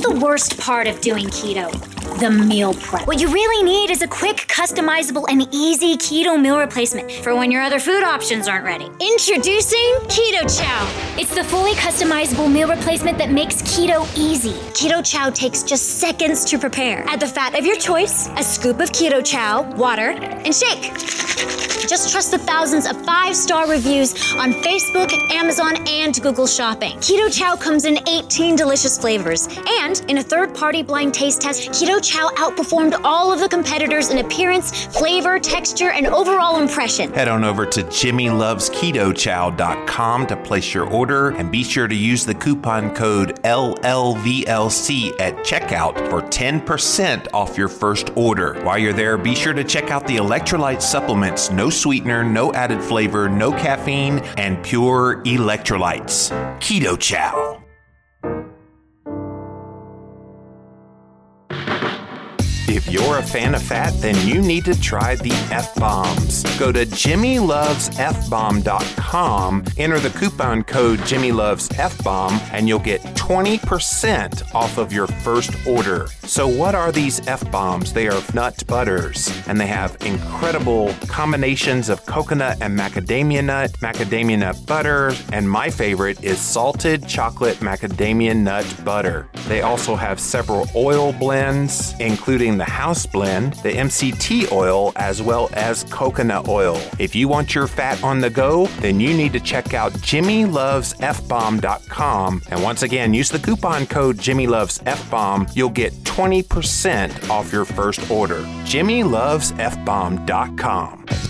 the worst part of doing keto? The meal prep. What you really need is a quick, customizable, and easy keto meal replacement for when your other food options aren't ready. Introducing Keto Chow. It's the fully customizable meal replacement that makes keto easy. Keto Chow takes just seconds to prepare. Add the fat of your choice, a scoop of Keto Chow, water, and shake. Just trust the thousands of five star reviews on Facebook, Amazon, and Google Shopping. Keto Chow comes in 18 delicious flavors. And in a third party blind taste test, Keto Chow outperformed all of the competitors in appearance, flavor, texture, and overall impression. Head on over to jimmylovesketochow.com to place your order and be sure to use the coupon code LLVLC at checkout for 10% off your first order. While you're there, be sure to check out the electrolyte supplements no sweetener, no added flavor, no caffeine, and pure electrolytes. Keto Chow. You're a fan of fat, then you need to try the F Bombs. Go to jimmylovesfbomb.com, enter the coupon code JimmyLovesFBomb, and you'll get 20% off of your first order. So, what are these F Bombs? They are nut butters, and they have incredible combinations of coconut and macadamia nut, macadamia nut butter, and my favorite is salted chocolate macadamia nut butter. They also have several oil blends, including the house blend, the MCT oil, as well as coconut oil. If you want your fat on the go, then you need to check out jimmylovesfbomb.com. And once again, use the coupon code jimmylovesfbomb. You'll get 20% off your first order. jimmylovesfbomb.com.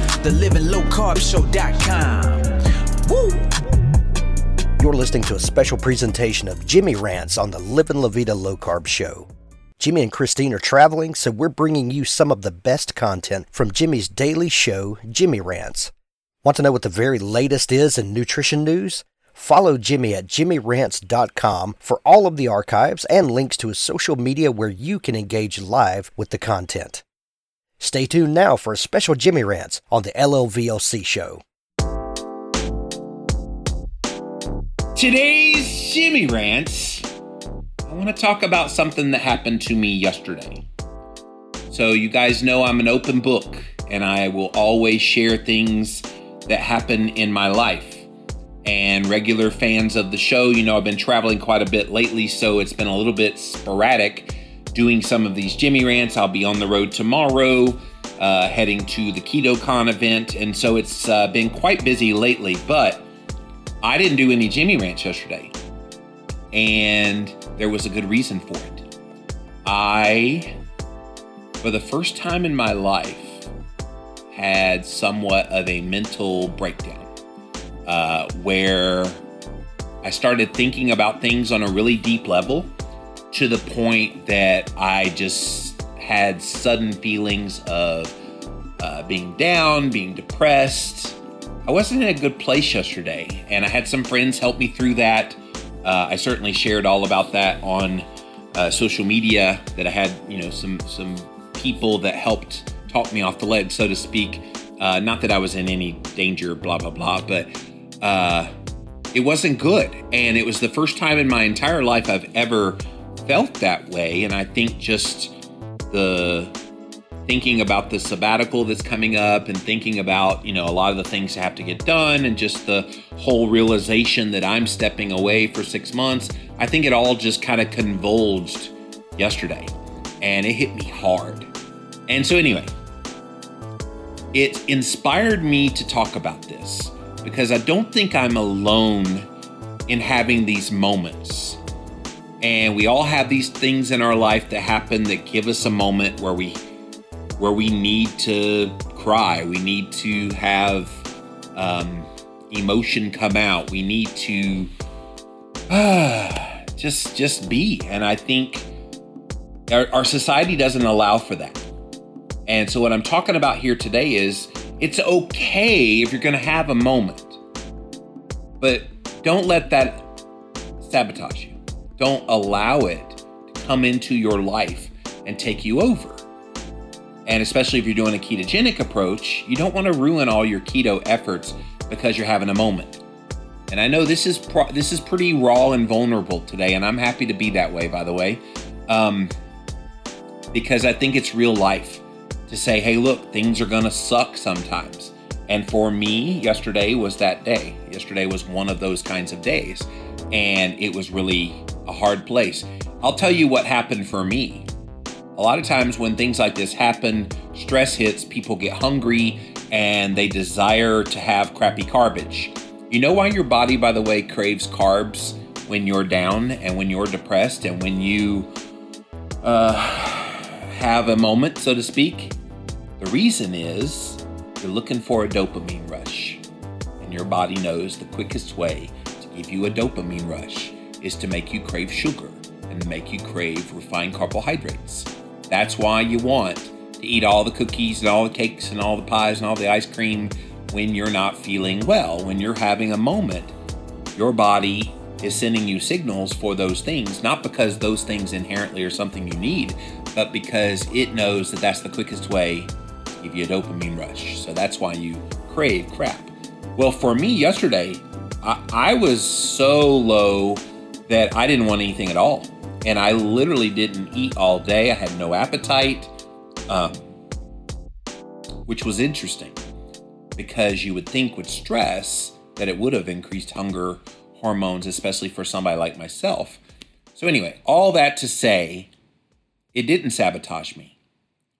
the Living Low Carb Show.com. Woo! You're listening to a special presentation of Jimmy Rants on the Livin' La Vida Low Carb Show. Jimmy and Christine are traveling, so we're bringing you some of the best content from Jimmy's daily show, Jimmy Rants. Want to know what the very latest is in nutrition news? Follow Jimmy at jimmyrants.com for all of the archives and links to his social media where you can engage live with the content. Stay tuned now for a special Jimmy Rants on the LLVLC show. Today's Jimmy Rants, I want to talk about something that happened to me yesterday. So, you guys know I'm an open book and I will always share things that happen in my life. And regular fans of the show, you know, I've been traveling quite a bit lately, so it's been a little bit sporadic doing some of these Jimmy Rants. I'll be on the road tomorrow, uh, heading to the KetoCon event, and so it's uh, been quite busy lately, but I didn't do any Jimmy Rants yesterday. And there was a good reason for it. I, for the first time in my life, had somewhat of a mental breakdown uh, where I started thinking about things on a really deep level to the point that I just had sudden feelings of uh, being down, being depressed. I wasn't in a good place yesterday, and I had some friends help me through that. Uh, I certainly shared all about that on uh, social media. That I had, you know, some some people that helped talk me off the ledge, so to speak. Uh, not that I was in any danger, blah blah blah, but uh, it wasn't good, and it was the first time in my entire life I've ever felt that way. And I think just the thinking about the sabbatical that's coming up and thinking about, you know, a lot of the things that have to get done and just the whole realization that I'm stepping away for six months, I think it all just kind of convulged yesterday and it hit me hard. And so, anyway, it inspired me to talk about this because I don't think I'm alone in having these moments. And we all have these things in our life that happen that give us a moment where we where we need to cry. We need to have um, emotion come out. We need to uh, just just be. And I think our, our society doesn't allow for that. And so what I'm talking about here today is it's okay if you're going to have a moment, but don't let that sabotage you. Don't allow it to come into your life and take you over. And especially if you're doing a ketogenic approach, you don't want to ruin all your keto efforts because you're having a moment. And I know this is pro- this is pretty raw and vulnerable today, and I'm happy to be that way, by the way, um, because I think it's real life to say, hey, look, things are gonna suck sometimes. And for me, yesterday was that day. Yesterday was one of those kinds of days, and it was really a hard place. I'll tell you what happened for me. A lot of times when things like this happen, stress hits, people get hungry and they desire to have crappy garbage. You know why your body, by the way, craves carbs when you're down and when you're depressed and when you uh, have a moment, so to speak? The reason is you're looking for a dopamine rush. And your body knows the quickest way to give you a dopamine rush is to make you crave sugar and make you crave refined carbohydrates. That's why you want to eat all the cookies and all the cakes and all the pies and all the ice cream when you're not feeling well, when you're having a moment, your body is sending you signals for those things, not because those things inherently are something you need, but because it knows that that's the quickest way to give you a dopamine rush. So that's why you crave crap. Well, for me yesterday, I, I was so low that I didn't want anything at all. And I literally didn't eat all day. I had no appetite, um, which was interesting because you would think with stress that it would have increased hunger hormones, especially for somebody like myself. So, anyway, all that to say, it didn't sabotage me.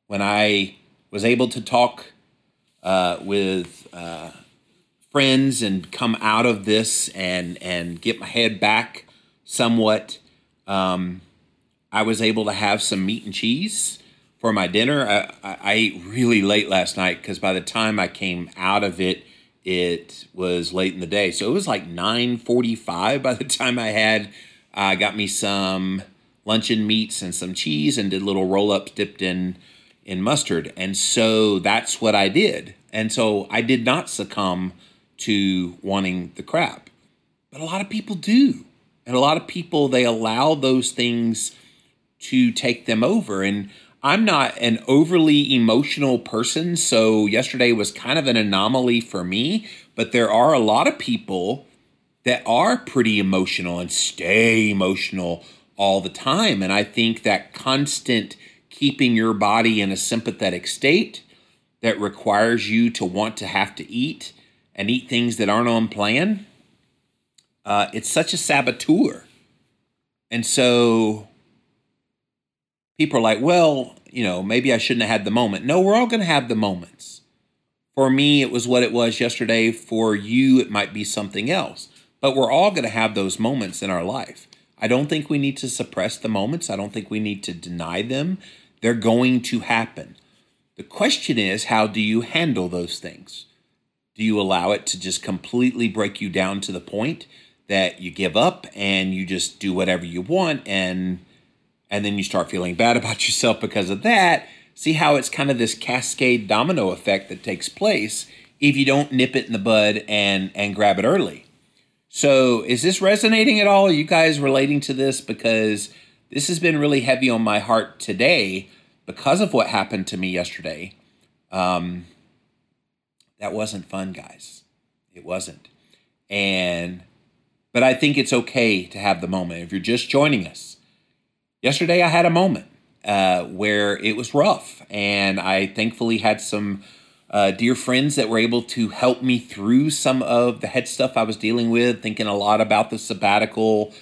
When I was able to talk uh, with uh, friends and come out of this and, and get my head back somewhat, um, I was able to have some meat and cheese for my dinner. I, I ate really late last night because by the time I came out of it, it was late in the day. So it was like 9:45 by the time I had I uh, got me some luncheon meats and some cheese and did little roll-ups dipped in in mustard. And so that's what I did. And so I did not succumb to wanting the crap. But a lot of people do. And a lot of people they allow those things to take them over and I'm not an overly emotional person, so yesterday was kind of an anomaly for me, but there are a lot of people that are pretty emotional and stay emotional all the time. And I think that constant keeping your body in a sympathetic state that requires you to want to have to eat and eat things that aren't on plan, uh, it's such a saboteur. And so people are like, well, you know, maybe I shouldn't have had the moment. No, we're all going to have the moments. For me, it was what it was yesterday. For you, it might be something else. But we're all going to have those moments in our life. I don't think we need to suppress the moments. I don't think we need to deny them. They're going to happen. The question is, how do you handle those things? Do you allow it to just completely break you down to the point that you give up and you just do whatever you want and and then you start feeling bad about yourself because of that, see how it's kind of this cascade domino effect that takes place if you don't nip it in the bud and and grab it early. So, is this resonating at all? Are you guys relating to this because this has been really heavy on my heart today because of what happened to me yesterday. Um, that wasn't fun, guys. It wasn't. And but I think it's okay to have the moment. If you're just joining us, yesterday I had a moment uh, where it was rough, and I thankfully had some uh, dear friends that were able to help me through some of the head stuff I was dealing with, thinking a lot about the sabbatical.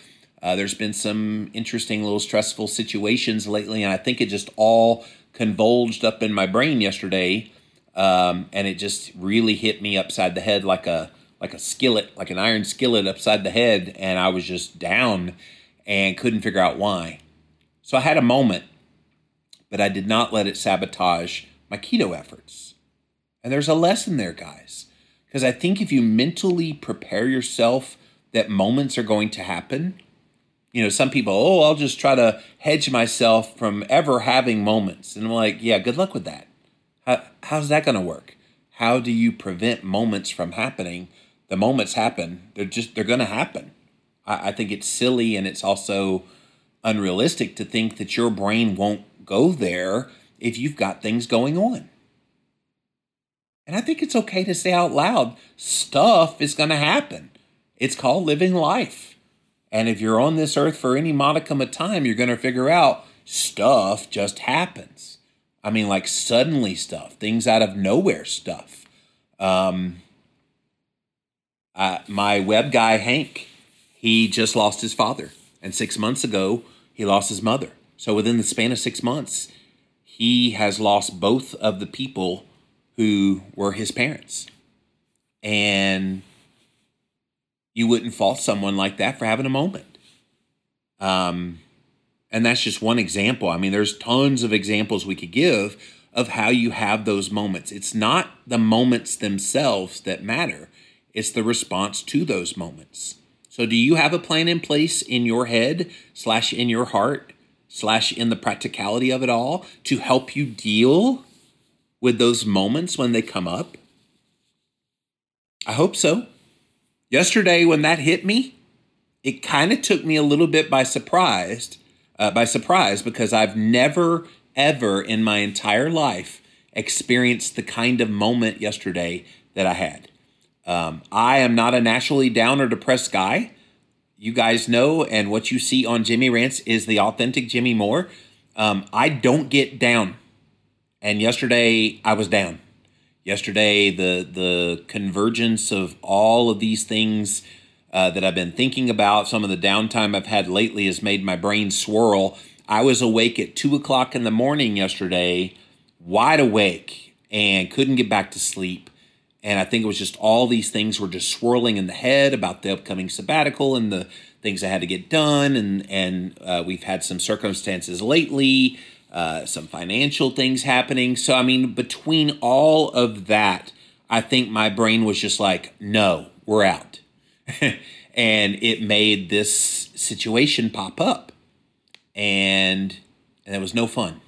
Uh, there's been some interesting little stressful situations lately, and I think it just all convulged up in my brain yesterday, um, and it just really hit me upside the head like a like a skillet, like an iron skillet upside the head, and I was just down and couldn't figure out why. So I had a moment, but I did not let it sabotage my keto efforts. And there's a lesson there, guys, because I think if you mentally prepare yourself that moments are going to happen, you know, some people, oh, I'll just try to hedge myself from ever having moments. And I'm like, yeah, good luck with that. How, how's that going to work? How do you prevent moments from happening? The moments happen. They're just, they're going to happen. I, I think it's silly and it's also unrealistic to think that your brain won't go there if you've got things going on. And I think it's okay to say out loud stuff is going to happen. It's called living life. And if you're on this earth for any modicum of time, you're going to figure out stuff just happens. I mean, like suddenly stuff, things out of nowhere stuff. Um, uh, my web guy, Hank, he just lost his father. And six months ago, he lost his mother. So within the span of six months, he has lost both of the people who were his parents. And you wouldn't fault someone like that for having a moment. Um, and that's just one example. I mean, there's tons of examples we could give of how you have those moments. It's not the moments themselves that matter, it's the response to those moments. So, do you have a plan in place in your head, slash, in your heart, slash, in the practicality of it all to help you deal with those moments when they come up? I hope so. Yesterday, when that hit me, it kind of took me a little bit by surprise, uh, by surprise, because I've never, ever in my entire life experienced the kind of moment yesterday that I had. Um, I am not a naturally down or depressed guy. You guys know, and what you see on Jimmy Rants is the authentic Jimmy Moore. Um, I don't get down. And yesterday I was down. Yesterday, the the convergence of all of these things uh, that I've been thinking about, some of the downtime I've had lately has made my brain swirl. I was awake at two o'clock in the morning yesterday, wide awake, and couldn't get back to sleep. And I think it was just all these things were just swirling in the head about the upcoming sabbatical and the things I had to get done. And and uh, we've had some circumstances lately uh, some financial things happening. So, I mean, between all of that, I think my brain was just like, no, we're out. and it made this situation pop up. And, and it was no fun.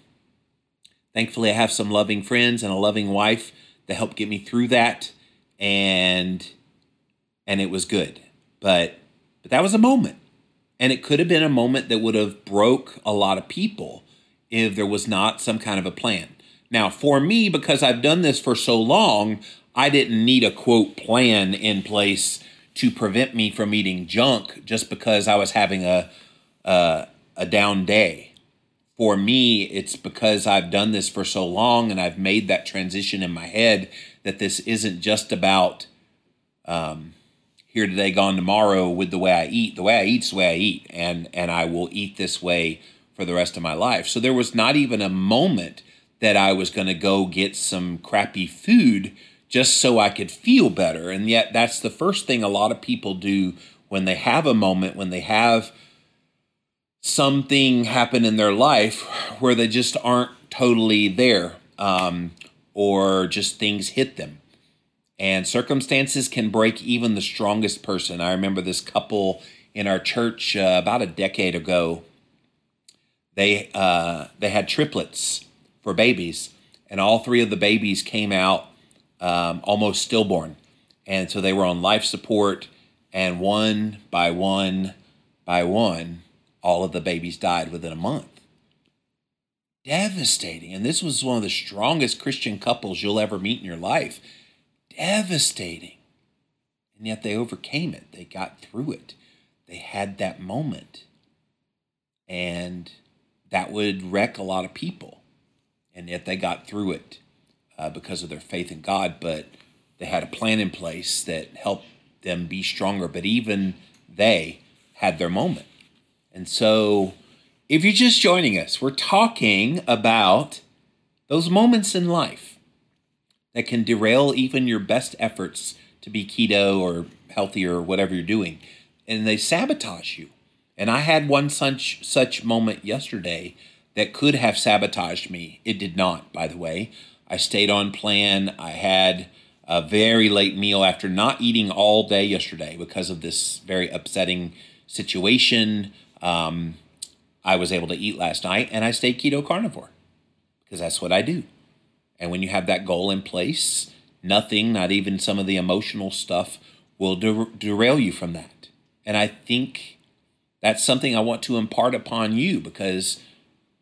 Thankfully, I have some loving friends and a loving wife to help get me through that. And and it was good. But but that was a moment. And it could have been a moment that would have broke a lot of people if there was not some kind of a plan. Now, for me, because I've done this for so long, I didn't need a quote plan in place to prevent me from eating junk just because I was having a a, a down day. For me, it's because I've done this for so long and I've made that transition in my head that this isn't just about um, here today, gone tomorrow with the way I eat. The way I eat's the way I eat, and and I will eat this way for the rest of my life. So there was not even a moment that I was going to go get some crappy food just so I could feel better. And yet, that's the first thing a lot of people do when they have a moment, when they have something happen in their life where they just aren't totally there um, or just things hit them. And circumstances can break even the strongest person. I remember this couple in our church uh, about a decade ago they uh, they had triplets for babies, and all three of the babies came out um, almost stillborn, and so they were on life support. And one by one by one, all of the babies died within a month. Devastating. And this was one of the strongest Christian couples you'll ever meet in your life. Devastating. And yet they overcame it. They got through it. They had that moment. And that would wreck a lot of people. And yet they got through it uh, because of their faith in God, but they had a plan in place that helped them be stronger. But even they had their moment. And so, if you're just joining us, we're talking about those moments in life that can derail even your best efforts to be keto or healthy or whatever you're doing. And they sabotage you. And I had one such such moment yesterday that could have sabotaged me. It did not, by the way. I stayed on plan. I had a very late meal after not eating all day yesterday because of this very upsetting situation. Um, I was able to eat last night and I stayed keto carnivore because that's what I do. And when you have that goal in place, nothing, not even some of the emotional stuff, will der- derail you from that. And I think that's something I want to impart upon you because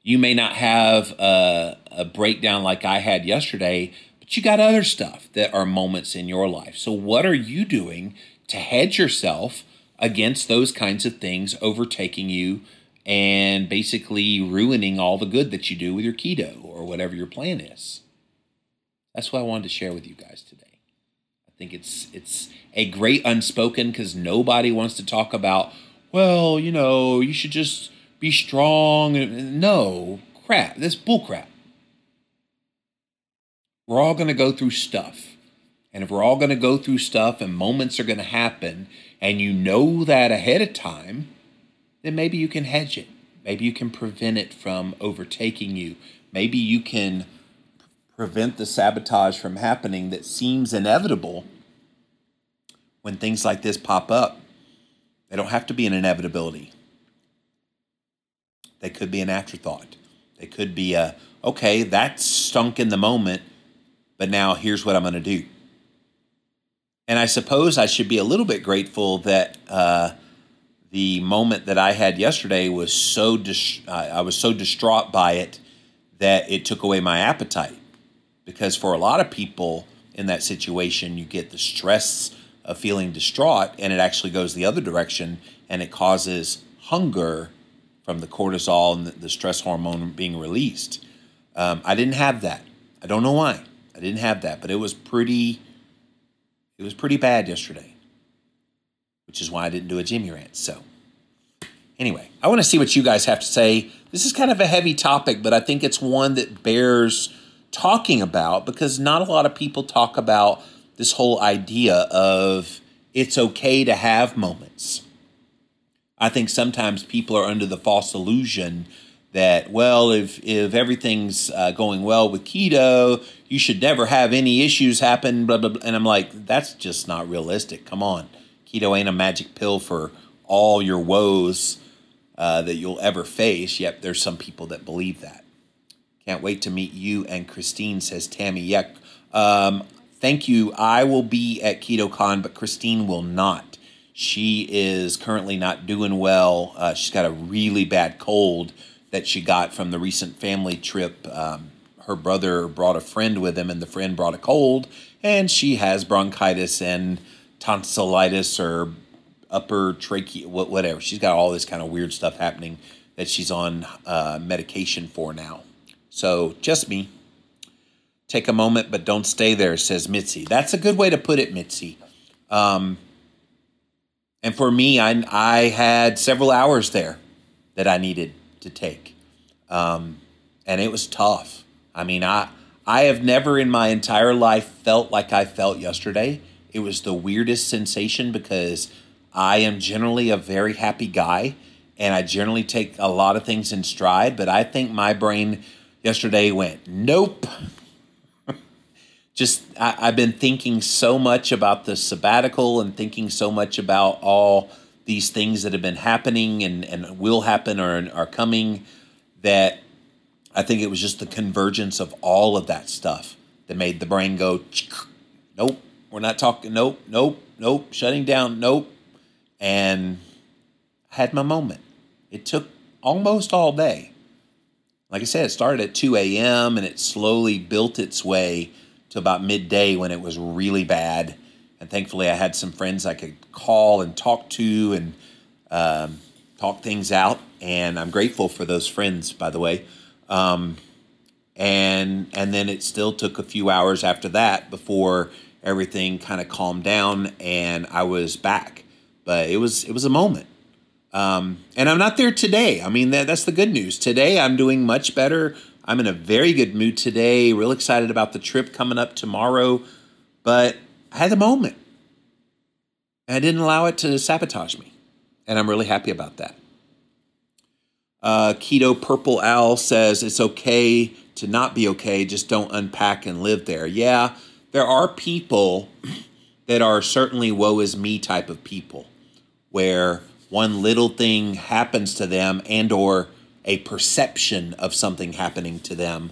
you may not have a, a breakdown like I had yesterday, but you got other stuff that are moments in your life. So, what are you doing to hedge yourself against those kinds of things overtaking you and basically ruining all the good that you do with your keto or whatever your plan is? That's what I wanted to share with you guys today. I think it's it's a great unspoken because nobody wants to talk about. Well, you know, you should just be strong. No crap. This bull crap. We're all going to go through stuff. And if we're all going to go through stuff and moments are going to happen, and you know that ahead of time, then maybe you can hedge it. Maybe you can prevent it from overtaking you. Maybe you can prevent the sabotage from happening that seems inevitable when things like this pop up. They don't have to be an inevitability. They could be an afterthought. They could be a, okay, that stunk in the moment, but now here's what I'm going to do. And I suppose I should be a little bit grateful that uh, the moment that I had yesterday was so dis- I was so distraught by it that it took away my appetite because for a lot of people in that situation, you get the stress of feeling distraught, and it actually goes the other direction, and it causes hunger from the cortisol and the stress hormone being released. Um, I didn't have that. I don't know why. I didn't have that, but it was pretty. It was pretty bad yesterday, which is why I didn't do a Jimmy rant. So, anyway, I want to see what you guys have to say. This is kind of a heavy topic, but I think it's one that bears talking about because not a lot of people talk about this whole idea of it's okay to have moments. I think sometimes people are under the false illusion that well if if everything's uh, going well with keto you should never have any issues happen blah, blah blah and i'm like that's just not realistic come on keto ain't a magic pill for all your woes uh, that you'll ever face yet there's some people that believe that can't wait to meet you and Christine, says Tammy. Yeah, um, thank you. I will be at KetoCon, but Christine will not. She is currently not doing well. Uh, she's got a really bad cold that she got from the recent family trip. Um, her brother brought a friend with him, and the friend brought a cold, and she has bronchitis and tonsillitis or upper trachea, whatever. She's got all this kind of weird stuff happening that she's on uh, medication for now. So just me. Take a moment, but don't stay there, says Mitzi. That's a good way to put it, Mitzi. Um, and for me, I, I had several hours there that I needed to take. Um, and it was tough. I mean, I, I have never in my entire life felt like I felt yesterday. It was the weirdest sensation because I am generally a very happy guy and I generally take a lot of things in stride, but I think my brain yesterday went, nope. Just, I, have been thinking so much about the sabbatical and thinking so much about all these things that have been happening and, and will happen or are coming that I think it was just the convergence of all of that stuff that made the brain go, nope, we're not talking, nope, nope, nope, shutting down, nope. And I had my moment. It took almost all day like I said, it started at 2 a.m. and it slowly built its way to about midday when it was really bad. And thankfully, I had some friends I could call and talk to and um, talk things out. And I'm grateful for those friends, by the way. Um, and and then it still took a few hours after that before everything kind of calmed down and I was back. But it was it was a moment. Um, and I'm not there today. I mean, that, that's the good news. Today, I'm doing much better. I'm in a very good mood today. Real excited about the trip coming up tomorrow. But I had the moment. And I didn't allow it to sabotage me. And I'm really happy about that. Uh, Keto Purple Owl says it's okay to not be okay, just don't unpack and live there. Yeah, there are people that are certainly woe is me type of people where one little thing happens to them and or a perception of something happening to them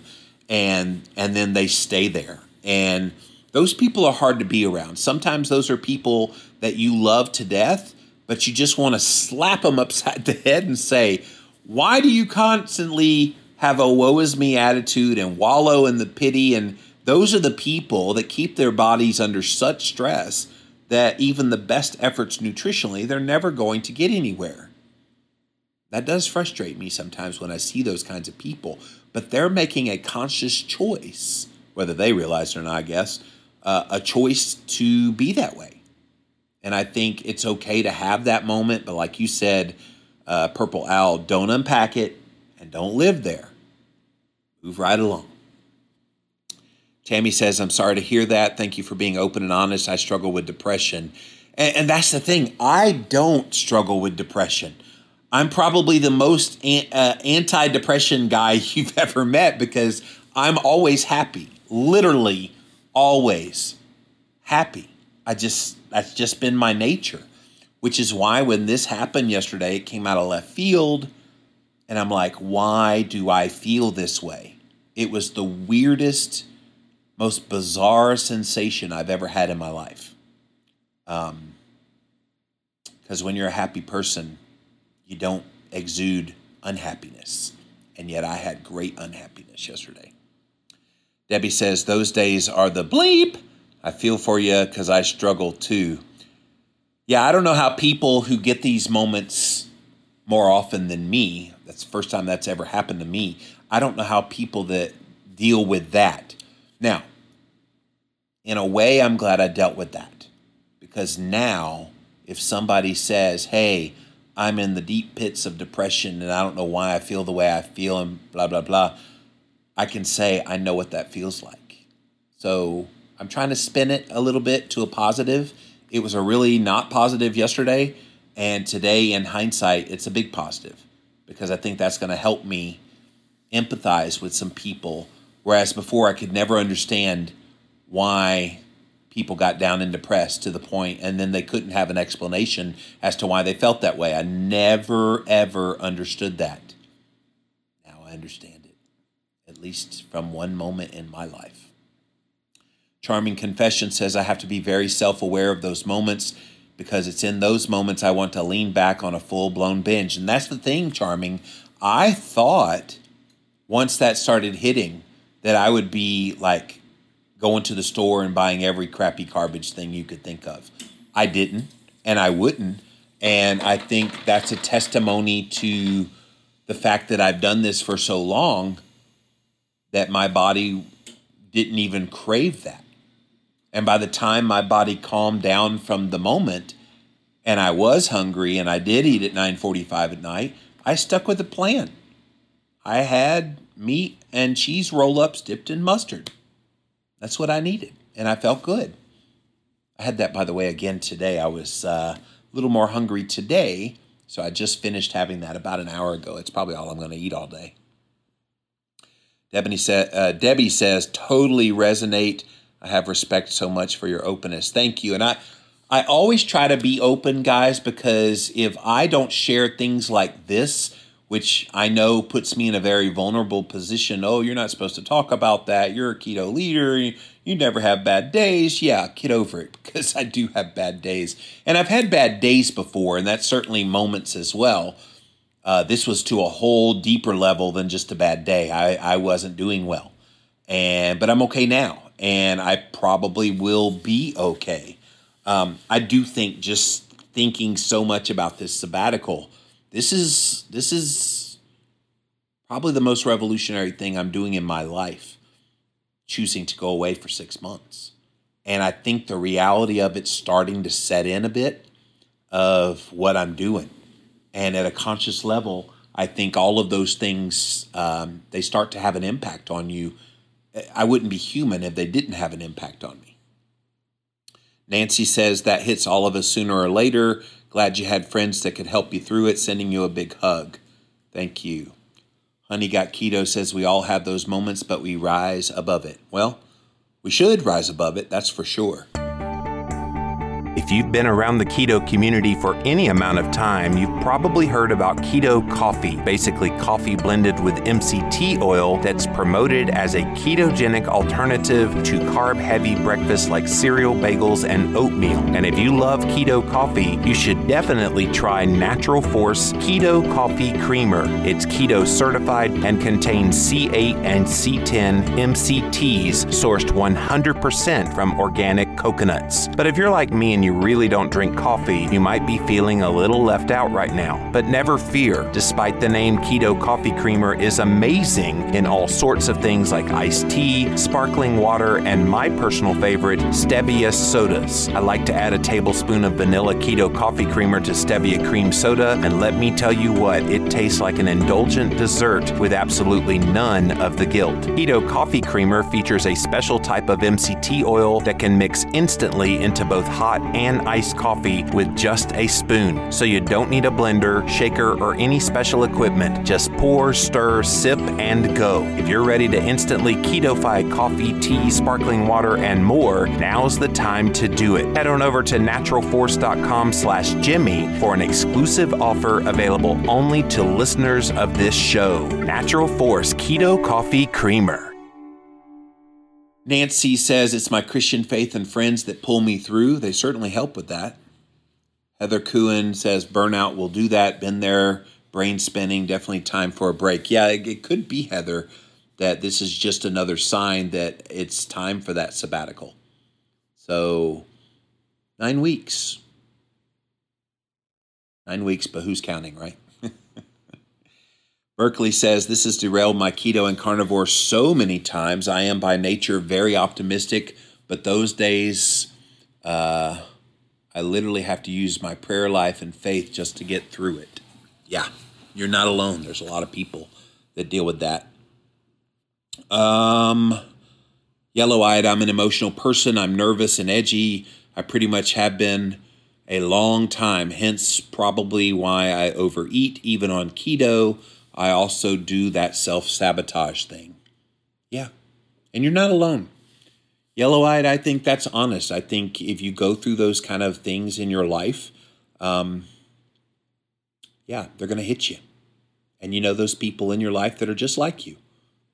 and and then they stay there and those people are hard to be around sometimes those are people that you love to death but you just want to slap them upside the head and say why do you constantly have a woe is me attitude and wallow in the pity and those are the people that keep their bodies under such stress that even the best efforts nutritionally they're never going to get anywhere that does frustrate me sometimes when I see those kinds of people, but they're making a conscious choice, whether they realize it or not, I guess, uh, a choice to be that way. And I think it's okay to have that moment, but like you said, uh, Purple Owl, don't unpack it and don't live there. Move right along. Tammy says, I'm sorry to hear that. Thank you for being open and honest. I struggle with depression. And, and that's the thing, I don't struggle with depression. I'm probably the most an, uh, anti depression guy you've ever met because I'm always happy. Literally, always happy. I just, that's just been my nature, which is why when this happened yesterday, it came out of left field. And I'm like, why do I feel this way? It was the weirdest, most bizarre sensation I've ever had in my life. Um, because when you're a happy person, you don't exude unhappiness. And yet I had great unhappiness yesterday. Debbie says, Those days are the bleep. I feel for you because I struggle too. Yeah, I don't know how people who get these moments more often than me, that's the first time that's ever happened to me. I don't know how people that deal with that. Now, in a way, I'm glad I dealt with that because now if somebody says, Hey, I'm in the deep pits of depression and I don't know why I feel the way I feel and blah, blah, blah, I can say, I know what that feels like. So I'm trying to spin it a little bit to a positive. It was a really not positive yesterday. And today, in hindsight, it's a big positive because I think that's going to help me empathize with some people. Whereas before, I could never understand why people got down and depressed to the point and then they couldn't have an explanation as to why they felt that way. I never ever understood that. Now I understand it, at least from one moment in my life. Charming Confession says I have to be very self aware of those moments because it's in those moments I want to lean back on a full blown binge. And that's the thing, Charming. I thought once that started hitting that I would be like going to the store and buying every crappy garbage thing you could think of. I didn't, and I wouldn't. And I think that's a testimony to the fact that I've done this for so long that my body didn't even crave that. And by the time my body calmed down from the moment and I was hungry and I did eat at 9:45 at night, I stuck with the plan. I had meat and cheese roll-ups dipped in mustard. That's what I needed, and I felt good. I had that, by the way, again today. I was uh, a little more hungry today, so I just finished having that about an hour ago. It's probably all I'm going to eat all day. Debbie, sa- uh, Debbie says, totally resonate. I have respect so much for your openness. Thank you. And I, I always try to be open, guys, because if I don't share things like this, which I know puts me in a very vulnerable position. Oh, you're not supposed to talk about that. You're a keto leader. You, you never have bad days. Yeah, get over it because I do have bad days. And I've had bad days before, and that's certainly moments as well. Uh, this was to a whole deeper level than just a bad day. I, I wasn't doing well. And but I'm okay now, and I probably will be okay. Um, I do think just thinking so much about this sabbatical this is this is probably the most revolutionary thing I'm doing in my life, choosing to go away for six months. And I think the reality of it starting to set in a bit of what I'm doing. And at a conscious level, I think all of those things um, they start to have an impact on you. I wouldn't be human if they didn't have an impact on me. Nancy says that hits all of us sooner or later. Glad you had friends that could help you through it. Sending you a big hug. Thank you. Honey Got Keto says we all have those moments, but we rise above it. Well, we should rise above it, that's for sure. If you've been around the keto community for any amount of time, you've probably heard about keto coffee, basically coffee blended with MCT oil that's promoted as a ketogenic alternative to carb heavy breakfasts like cereal, bagels, and oatmeal. And if you love keto coffee, you should definitely try Natural Force Keto Coffee Creamer. It's keto certified and contains C8 and C10 MCTs sourced 100% from organic coconuts. But if you're like me and you really don't drink coffee, you might be feeling a little left out right now. But never fear, despite the name Keto Coffee Creamer is amazing in all sorts of things like iced tea, sparkling water, and my personal favorite, stevia sodas. I like to add a tablespoon of vanilla keto coffee creamer to stevia cream soda, and let me tell you what, it tastes like an indulgent dessert with absolutely none of the guilt. Keto Coffee Creamer features a special type of MCT oil that can mix instantly into both hot and iced coffee with just a spoon. So you don't need a blender, shaker, or any special equipment. Just pour, stir, sip, and go. If you're ready to instantly ketofy coffee, tea, sparkling water, and more, now's the time to do it. Head on over to naturalforce.com slash Jimmy for an exclusive offer available only to listeners of this show. Natural Force Keto Coffee Creamer. Nancy says it's my Christian faith and friends that pull me through. They certainly help with that. Heather Kuhn says burnout will do that. Been there, brain spinning, definitely time for a break. Yeah, it, it could be, Heather, that this is just another sign that it's time for that sabbatical. So, nine weeks. Nine weeks, but who's counting, right? Berkeley says, This has derailed my keto and carnivore so many times. I am by nature very optimistic, but those days, uh, I literally have to use my prayer life and faith just to get through it. Yeah, you're not alone. There's a lot of people that deal with that. Um, yellow eyed, I'm an emotional person. I'm nervous and edgy. I pretty much have been a long time, hence, probably why I overeat, even on keto. I also do that self sabotage thing. Yeah. And you're not alone. Yellow eyed, I think that's honest. I think if you go through those kind of things in your life, um, yeah, they're going to hit you. And you know those people in your life that are just like you,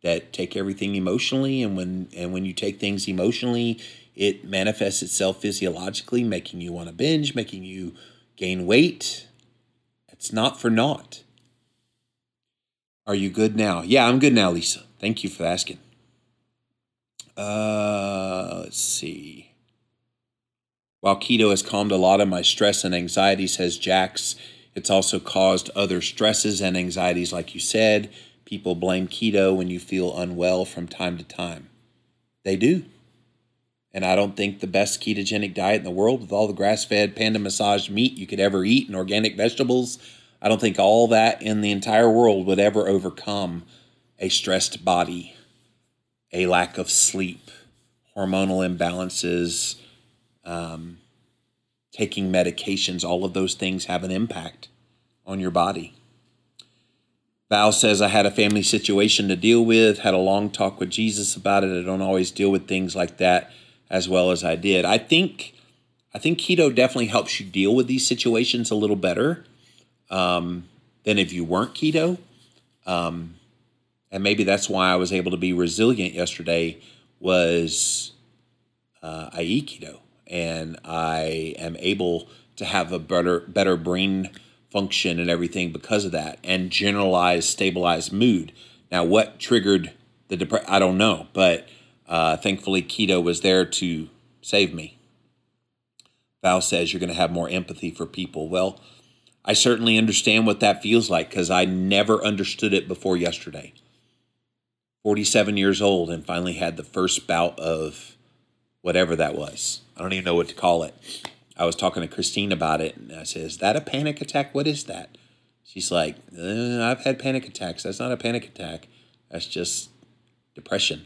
that take everything emotionally, and when and when you take things emotionally, it manifests itself physiologically, making you want to binge, making you gain weight. It's not for naught. Are you good now? Yeah, I'm good now, Lisa. Thank you for asking. Uh, let's see. While keto has calmed a lot of my stress and anxiety, says Jax, it's also caused other stresses and anxieties, like you said. People blame keto when you feel unwell from time to time. They do. And I don't think the best ketogenic diet in the world, with all the grass fed, panda massaged meat you could ever eat and organic vegetables, I don't think all that in the entire world would ever overcome a stressed body, a lack of sleep, hormonal imbalances, um, taking medications. All of those things have an impact on your body. Val says, I had a family situation to deal with, had a long talk with Jesus about it. I don't always deal with things like that as well as I did. I think I think keto definitely helps you deal with these situations a little better um, than if you weren't keto. Um, and maybe that's why I was able to be resilient yesterday was uh, I eat keto and I am able to have a better better brain function and everything because of that and generalized stabilized mood. Now what triggered the depression I don't know, but uh, thankfully keto was there to save me. Val says you're going to have more empathy for people. Well, I certainly understand what that feels like because I never understood it before yesterday. 47 years old and finally had the first bout of whatever that was. I don't even know what to call it. I was talking to Christine about it and I said, Is that a panic attack? What is that? She's like, uh, I've had panic attacks. That's not a panic attack. That's just depression.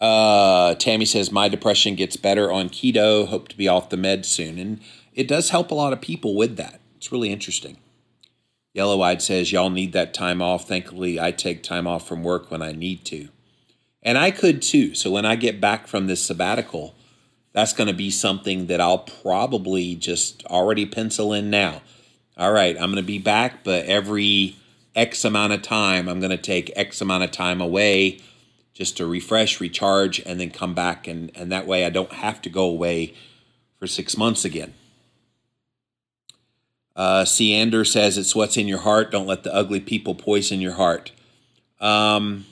Uh, Tammy says, My depression gets better on keto. Hope to be off the med soon. And it does help a lot of people with that. It's really interesting. Yellow Eyed says, Y'all need that time off. Thankfully, I take time off from work when I need to. And I could too. So when I get back from this sabbatical, that's going to be something that I'll probably just already pencil in now. All right, I'm going to be back, but every X amount of time, I'm going to take X amount of time away just to refresh, recharge, and then come back. And, and that way I don't have to go away for six months again. Uh, C. Anders says, It's what's in your heart. Don't let the ugly people poison your heart. Um,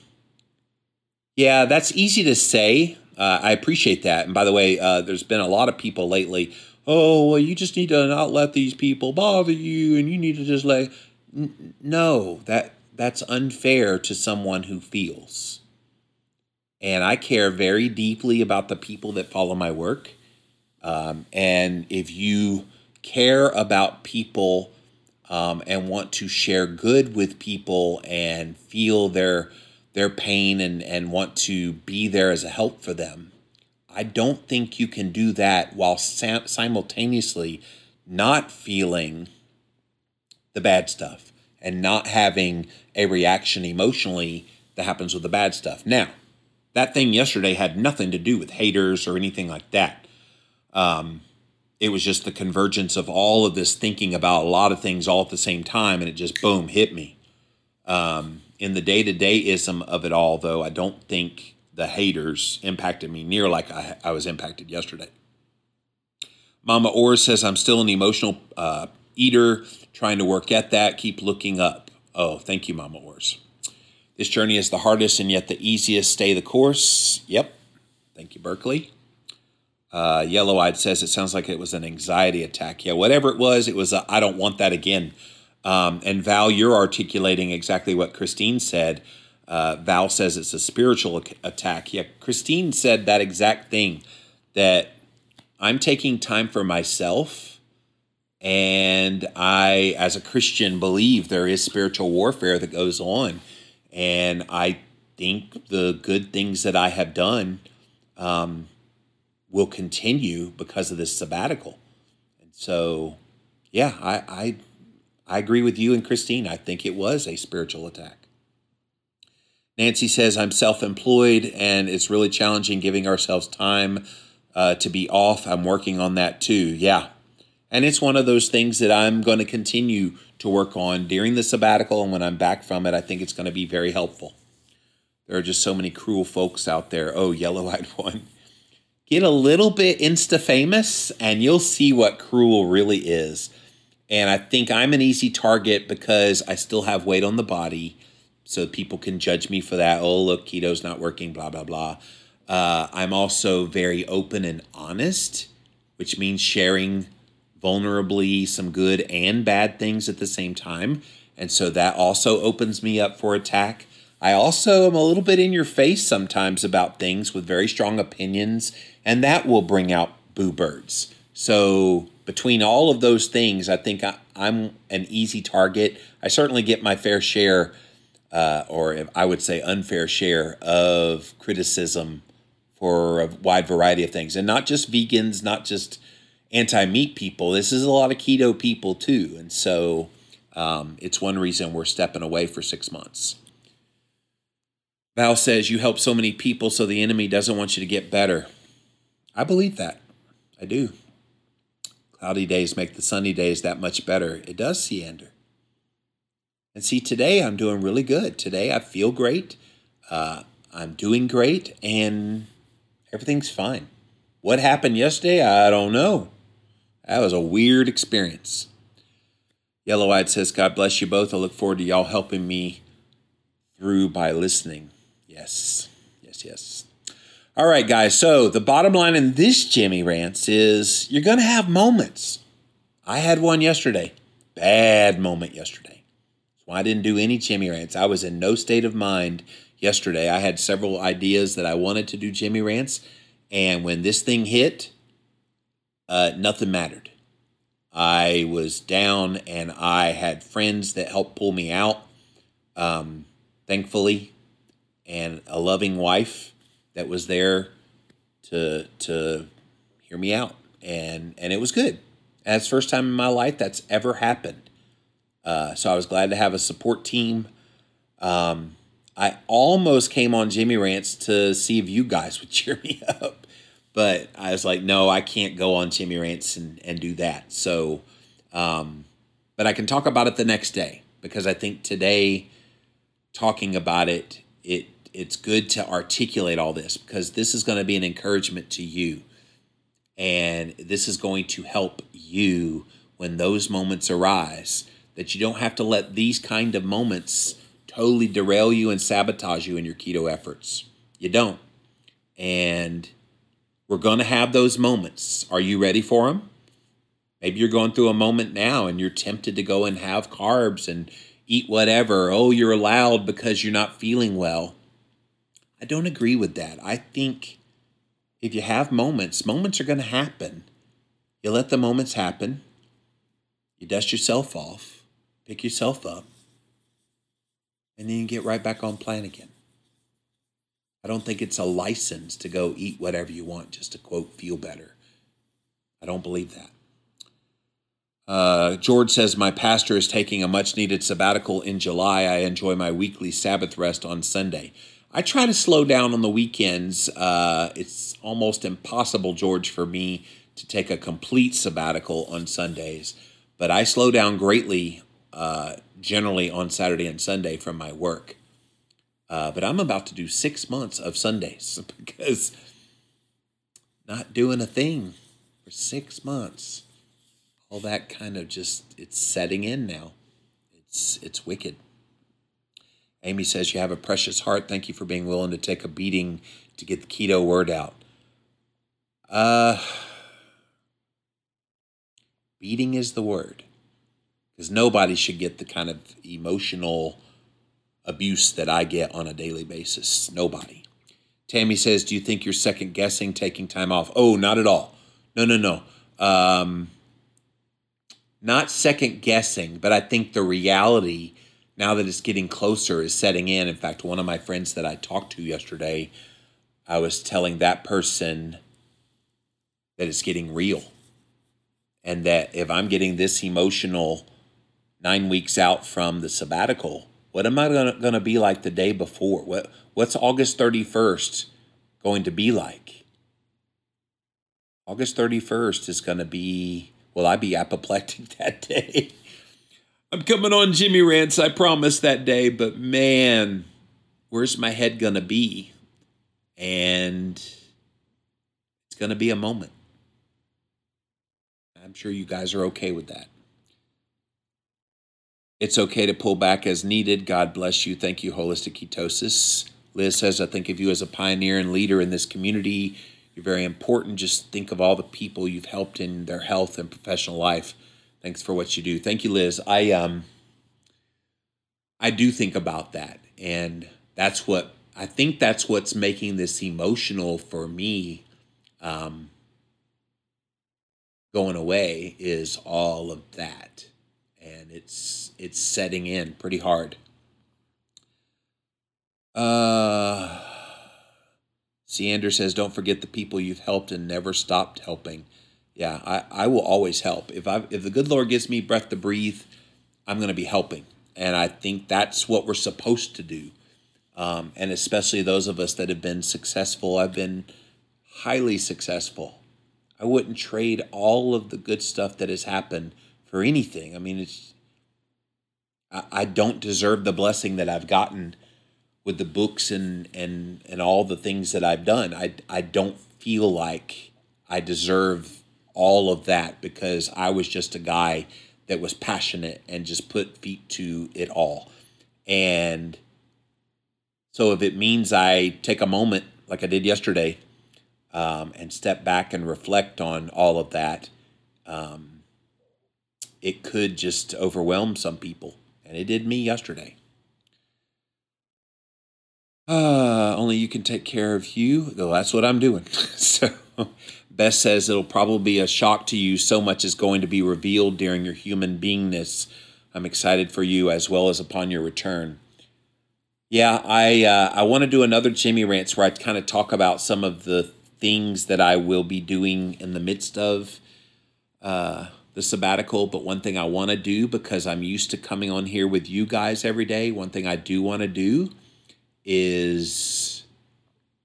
yeah, that's easy to say. Uh, I appreciate that. And by the way, uh, there's been a lot of people lately. Oh, well, you just need to not let these people bother you, and you need to just let. N- no, that that's unfair to someone who feels. And I care very deeply about the people that follow my work. Um, and if you care about people um, and want to share good with people and feel their their pain and, and want to be there as a help for them. I don't think you can do that while sam- simultaneously not feeling the bad stuff and not having a reaction emotionally that happens with the bad stuff. Now, that thing yesterday had nothing to do with haters or anything like that. Um, it was just the convergence of all of this thinking about a lot of things all at the same time, and it just boom hit me. Um, in the day to day ism of it all, though, I don't think the haters impacted me near like I, I was impacted yesterday. Mama Orr says, I'm still an emotional uh, eater, trying to work at that. Keep looking up. Oh, thank you, Mama Ors. This journey is the hardest and yet the easiest. Stay the course. Yep. Thank you, Berkeley. Uh, Yellow Eyed says it sounds like it was an anxiety attack. Yeah, whatever it was, it was I don't want that again. Um, and Val, you're articulating exactly what Christine said. Uh, Val says it's a spiritual attack. Yeah, Christine said that exact thing that I'm taking time for myself. And I, as a Christian, believe there is spiritual warfare that goes on. And I think the good things that I have done um, will continue because of this sabbatical. And so, yeah, I, I I agree with you and Christine. I think it was a spiritual attack. Nancy says, I'm self employed and it's really challenging giving ourselves time uh, to be off. I'm working on that too. Yeah. And it's one of those things that I'm going to continue to work on during the sabbatical. And when I'm back from it, I think it's going to be very helpful. There are just so many cruel folks out there. Oh, yellow eyed one. Get a little bit insta famous and you'll see what cruel really is. And I think I'm an easy target because I still have weight on the body. So people can judge me for that. Oh, look, keto's not working, blah, blah, blah. Uh, I'm also very open and honest, which means sharing vulnerably some good and bad things at the same time. And so that also opens me up for attack. I also am a little bit in your face sometimes about things with very strong opinions, and that will bring out boo birds. So between all of those things, I think I, am an easy target. I certainly get my fair share, uh, or I would say unfair share, of criticism for a wide variety of things. And not just vegans, not just anti meat people. This is a lot of keto people too. And so um, it's one reason we're stepping away for six months. Val says, You help so many people, so the enemy doesn't want you to get better. I believe that. I do. Cloudy days make the sunny days that much better. It does, Seander. And see, today I'm doing really good. Today I feel great. Uh, I'm doing great, and everything's fine. What happened yesterday? I don't know. That was a weird experience. Yellow Eyed says, God bless you both. I look forward to y'all helping me through by listening. Yes, yes, yes. All right, guys. So the bottom line in this Jimmy rants is you're going to have moments. I had one yesterday. Bad moment yesterday. So I didn't do any Jimmy rants. I was in no state of mind yesterday. I had several ideas that I wanted to do Jimmy rants. And when this thing hit, uh, nothing mattered. I was down and I had friends that helped pull me out, um, thankfully, and a loving wife that was there to to hear me out, and and it was good. And first time in my life that's ever happened. Uh, so I was glad to have a support team. Um, I almost came on Jimmy Rants to see if you guys would cheer me up, but I was like, no, I can't go on Jimmy Rants and, and do that. So, um, but I can talk about it the next day because I think today, talking about it, it it's good to articulate all this because this is going to be an encouragement to you, and this is going to help you when those moments arise. That you don't have to let these kind of moments totally derail you and sabotage you in your keto efforts. You don't, and we're going to have those moments. Are you ready for them? Maybe you're going through a moment now and you're tempted to go and have carbs and eat whatever. Oh, you're allowed because you're not feeling well. I don't agree with that. I think if you have moments, moments are going to happen. You let the moments happen. You dust yourself off, pick yourself up, and then you get right back on plan again. I don't think it's a license to go eat whatever you want just to quote feel better. I don't believe that. Uh, George says, My pastor is taking a much needed sabbatical in July. I enjoy my weekly Sabbath rest on Sunday. I try to slow down on the weekends. Uh, it's almost impossible, George, for me to take a complete sabbatical on Sundays, but I slow down greatly uh, generally on Saturday and Sunday from my work. Uh, but I'm about to do six months of Sundays because not doing a thing for six months. All that kind of just it's setting in now. It's it's wicked. Amy says you have a precious heart. Thank you for being willing to take a beating to get the keto word out. Uh beating is the word. Because nobody should get the kind of emotional abuse that I get on a daily basis. Nobody. Tammy says, Do you think you're second guessing taking time off? Oh, not at all. No, no, no. Um, not second guessing, but I think the reality now that it's getting closer is setting in. In fact, one of my friends that I talked to yesterday, I was telling that person that it's getting real. And that if I'm getting this emotional nine weeks out from the sabbatical, what am I going to be like the day before? What what's August 31st going to be like? August 31st is going to be will I be apoplectic that day? I'm coming on Jimmy Rants, I promise that day, but man, where's my head to be? And it's to be a moment. I'm sure you guys are okay with that. It's okay to pull back as needed. God bless you. Thank you, Holistic Ketosis. Liz says, I think of you as a pioneer and leader in this community. You're very important. Just think of all the people you've helped in their health and professional life. Thanks for what you do. Thank you, Liz. I um I do think about that. And that's what I think that's what's making this emotional for me um going away is all of that and it's it's setting in pretty hard. Uh, Seander says, "Don't forget the people you've helped and never stopped helping." Yeah, I, I will always help. If I if the good Lord gives me breath to breathe, I'm going to be helping, and I think that's what we're supposed to do. Um, and especially those of us that have been successful. I've been highly successful. I wouldn't trade all of the good stuff that has happened for anything. I mean, it's I, I don't deserve the blessing that I've gotten with the books and and and all the things that I've done. I I don't feel like I deserve all of that because I was just a guy that was passionate and just put feet to it all. And so if it means I take a moment like I did yesterday um, and step back and reflect on all of that, um, it could just overwhelm some people. And it did me yesterday. Uh, only you can take care of you. Though that's what I'm doing. so Beth says it'll probably be a shock to you. So much is going to be revealed during your human beingness. I'm excited for you as well as upon your return. Yeah, I uh, I want to do another Jimmy rants where I kind of talk about some of the things that I will be doing in the midst of uh, the sabbatical, but one thing I want to do because I'm used to coming on here with you guys every day, one thing I do want to do is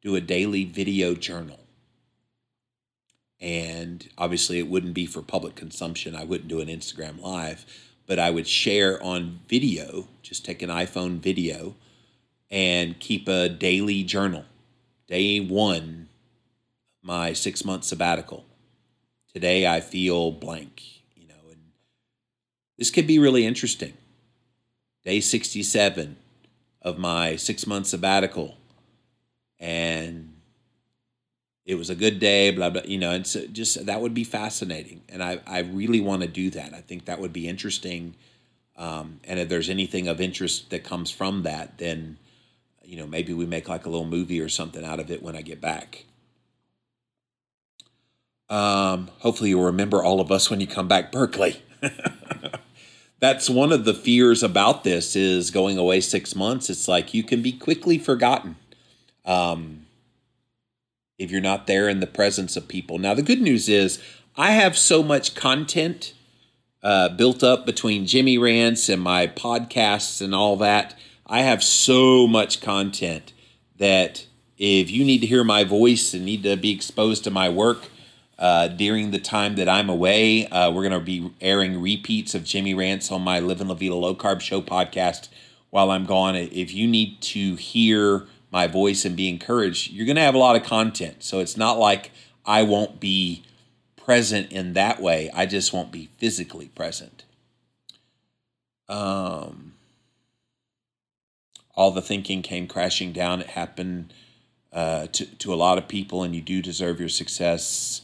do a daily video journal. And obviously, it wouldn't be for public consumption. I wouldn't do an Instagram live, but I would share on video, just take an iPhone video and keep a daily journal. Day one, my six month sabbatical. Today I feel blank, you know, and this could be really interesting. Day 67 of my six month sabbatical. And it was a good day, blah, blah, you know, and so just that would be fascinating. And I, I really want to do that. I think that would be interesting. Um, and if there's anything of interest that comes from that, then you know, maybe we make like a little movie or something out of it when I get back. Um, hopefully, you'll remember all of us when you come back, Berkeley. That's one of the fears about this is going away six months. It's like you can be quickly forgotten um, if you're not there in the presence of people. Now, the good news is I have so much content uh, built up between Jimmy Rants and my podcasts and all that I have so much content that if you need to hear my voice and need to be exposed to my work uh, during the time that I'm away, uh, we're going to be airing repeats of Jimmy Rants on my Living La Vida Low Carb Show podcast while I'm gone. If you need to hear my voice and be encouraged, you're going to have a lot of content. So it's not like I won't be present in that way. I just won't be physically present. Um, all the thinking came crashing down. It happened uh, to, to a lot of people, and you do deserve your success.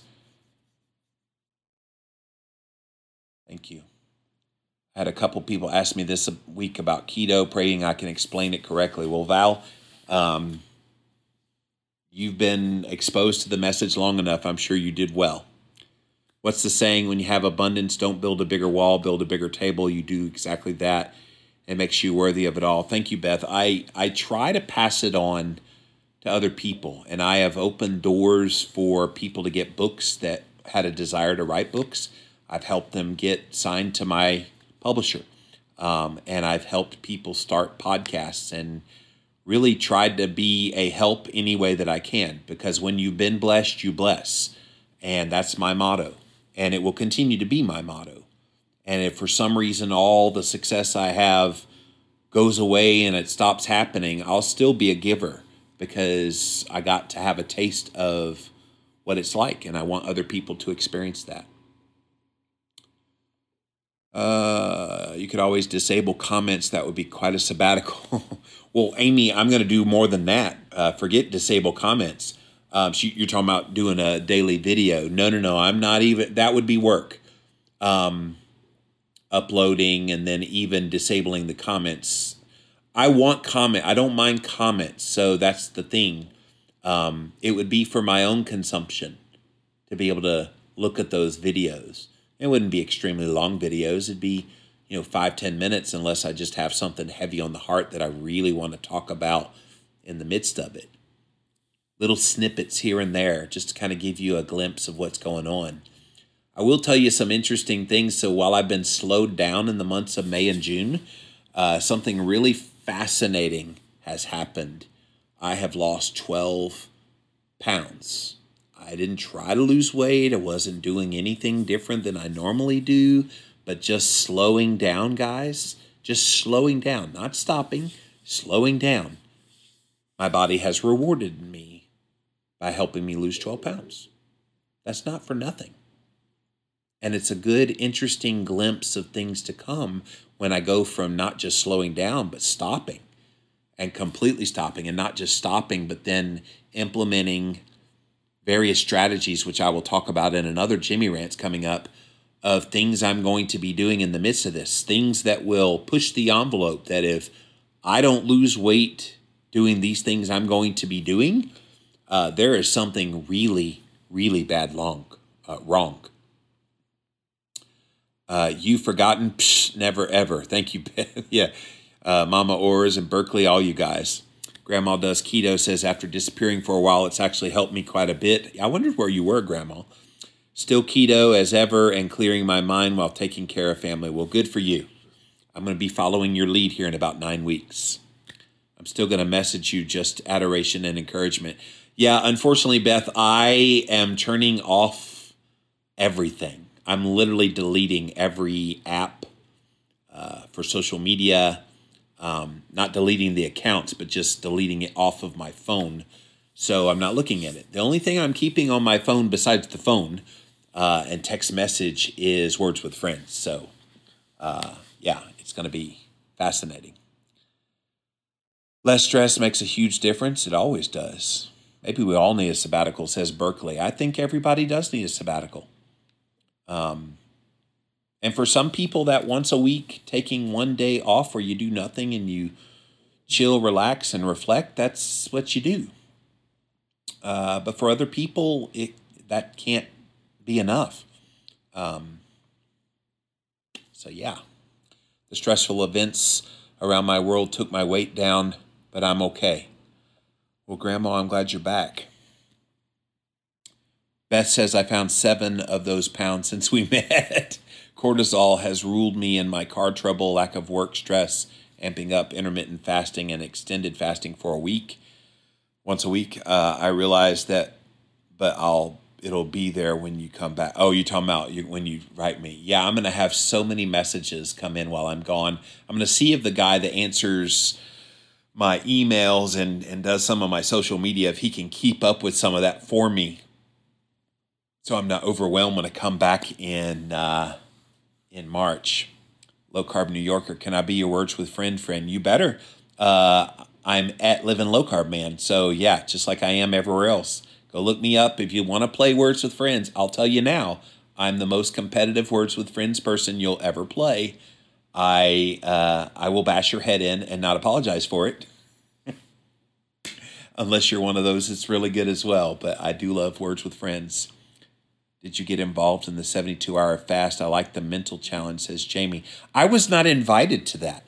Thank you. I had a couple people ask me this week about keto, praying I can explain it correctly. Well, Val, um, you've been exposed to the message long enough. I'm sure you did well. What's the saying? When you have abundance, don't build a bigger wall, build a bigger table. You do exactly that it makes you worthy of it all. Thank you, Beth. I, I try to pass it on to other people, and I have opened doors for people to get books that had a desire to write books. I've helped them get signed to my publisher, um, and I've helped people start podcasts and really tried to be a help any way that I can because when you've been blessed, you bless. And that's my motto, and it will continue to be my motto. And if for some reason all the success I have goes away and it stops happening, I'll still be a giver because I got to have a taste of what it's like and I want other people to experience that. Uh, you could always disable comments. That would be quite a sabbatical. well, Amy, I'm going to do more than that. Uh, forget disable comments. Um, you're talking about doing a daily video. No, no, no. I'm not even. That would be work. Um, uploading and then even disabling the comments. I want comment. I don't mind comments. So that's the thing. Um, it would be for my own consumption to be able to look at those videos. It wouldn't be extremely long videos. It'd be, you know, five, ten minutes unless I just have something heavy on the heart that I really want to talk about in the midst of it. Little snippets here and there just to kind of give you a glimpse of what's going on. I will tell you some interesting things. So while I've been slowed down in the months of May and June, uh, something really fascinating has happened. I have lost 12 pounds. I didn't try to lose weight. I wasn't doing anything different than I normally do, but just slowing down, guys. Just slowing down, not stopping, slowing down. My body has rewarded me by helping me lose 12 pounds. That's not for nothing. And it's a good, interesting glimpse of things to come when I go from not just slowing down, but stopping and completely stopping, and not just stopping, but then implementing various strategies, which I will talk about in another Jimmy Rants coming up, of things I'm going to be doing in the midst of this, things that will push the envelope. That if I don't lose weight doing these things I'm going to be doing, uh, there is something really, really bad long, uh, wrong. Uh, you forgotten? Psh, never ever. Thank you. yeah. Uh, Mama Ors and Berkeley, all you guys. Grandma does keto, says after disappearing for a while, it's actually helped me quite a bit. I wondered where you were, Grandma. Still keto as ever and clearing my mind while taking care of family. Well, good for you. I'm going to be following your lead here in about nine weeks. I'm still going to message you just adoration and encouragement. Yeah, unfortunately, Beth, I am turning off everything. I'm literally deleting every app uh, for social media. Um, not deleting the accounts, but just deleting it off of my phone. So I'm not looking at it. The only thing I'm keeping on my phone besides the phone uh, and text message is Words with Friends. So, uh, yeah, it's going to be fascinating. Less stress makes a huge difference. It always does. Maybe we all need a sabbatical, says Berkeley. I think everybody does need a sabbatical. Um, and for some people, that once a week, taking one day off where you do nothing and you chill, relax, and reflect, that's what you do. Uh, but for other people, it that can't be enough. Um, so, yeah, the stressful events around my world took my weight down but I'm okay. Well, Grandma, I'm glad you're back. Beth says I found seven of those pounds since we met. Cortisol has ruled me in my car trouble, lack of work stress, amping up intermittent fasting and extended fasting for a week. Once a week, uh, I realized that, but I'll it'll be there when you come back. Oh, you're talking about you, when you write me? Yeah, I'm gonna have so many messages come in while I'm gone. I'm gonna see if the guy that answers my emails and and does some of my social media if he can keep up with some of that for me so i'm not overwhelmed when i come back in uh, in march. Low carb new yorker can i be your words with friend friend? You better. Uh, i'm at living low carb man. So yeah just like i am everywhere else. Go look me up if you want to play words with friends. I'll tell you now i'm the most competitive words with friends person you'll ever play. I uh, I will bash your head in and not apologize for it, unless you're one of those that's really good as well. But I do love words with friends. Did you get involved in the 72 hour fast? I like the mental challenge, says Jamie. I was not invited to that.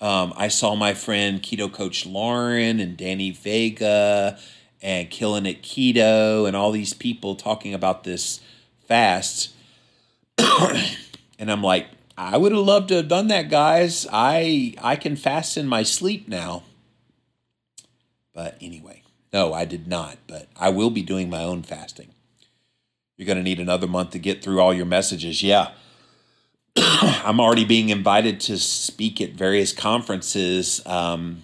Um, I saw my friend keto coach Lauren and Danny Vega and Killing It Keto and all these people talking about this fast. and I'm like, I would have loved to have done that, guys. I I can fast in my sleep now. But anyway, no, I did not. But I will be doing my own fasting. You're going to need another month to get through all your messages. Yeah. I'm already being invited to speak at various conferences um,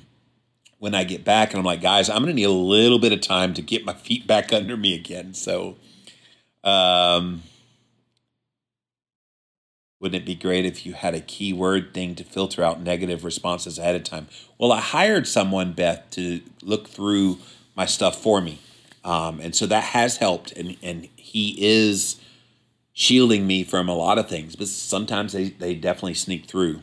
when I get back. And I'm like, guys, I'm going to need a little bit of time to get my feet back under me again. So, um, wouldn't it be great if you had a keyword thing to filter out negative responses ahead of time? Well, I hired someone, Beth, to look through my stuff for me. Um, and so that has helped. And, and he is shielding me from a lot of things, but sometimes they, they definitely sneak through.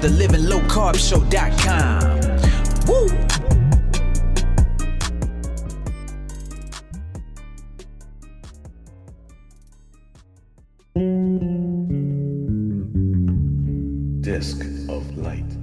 the Living Low Carb Show.com. Woo! Disc of Light.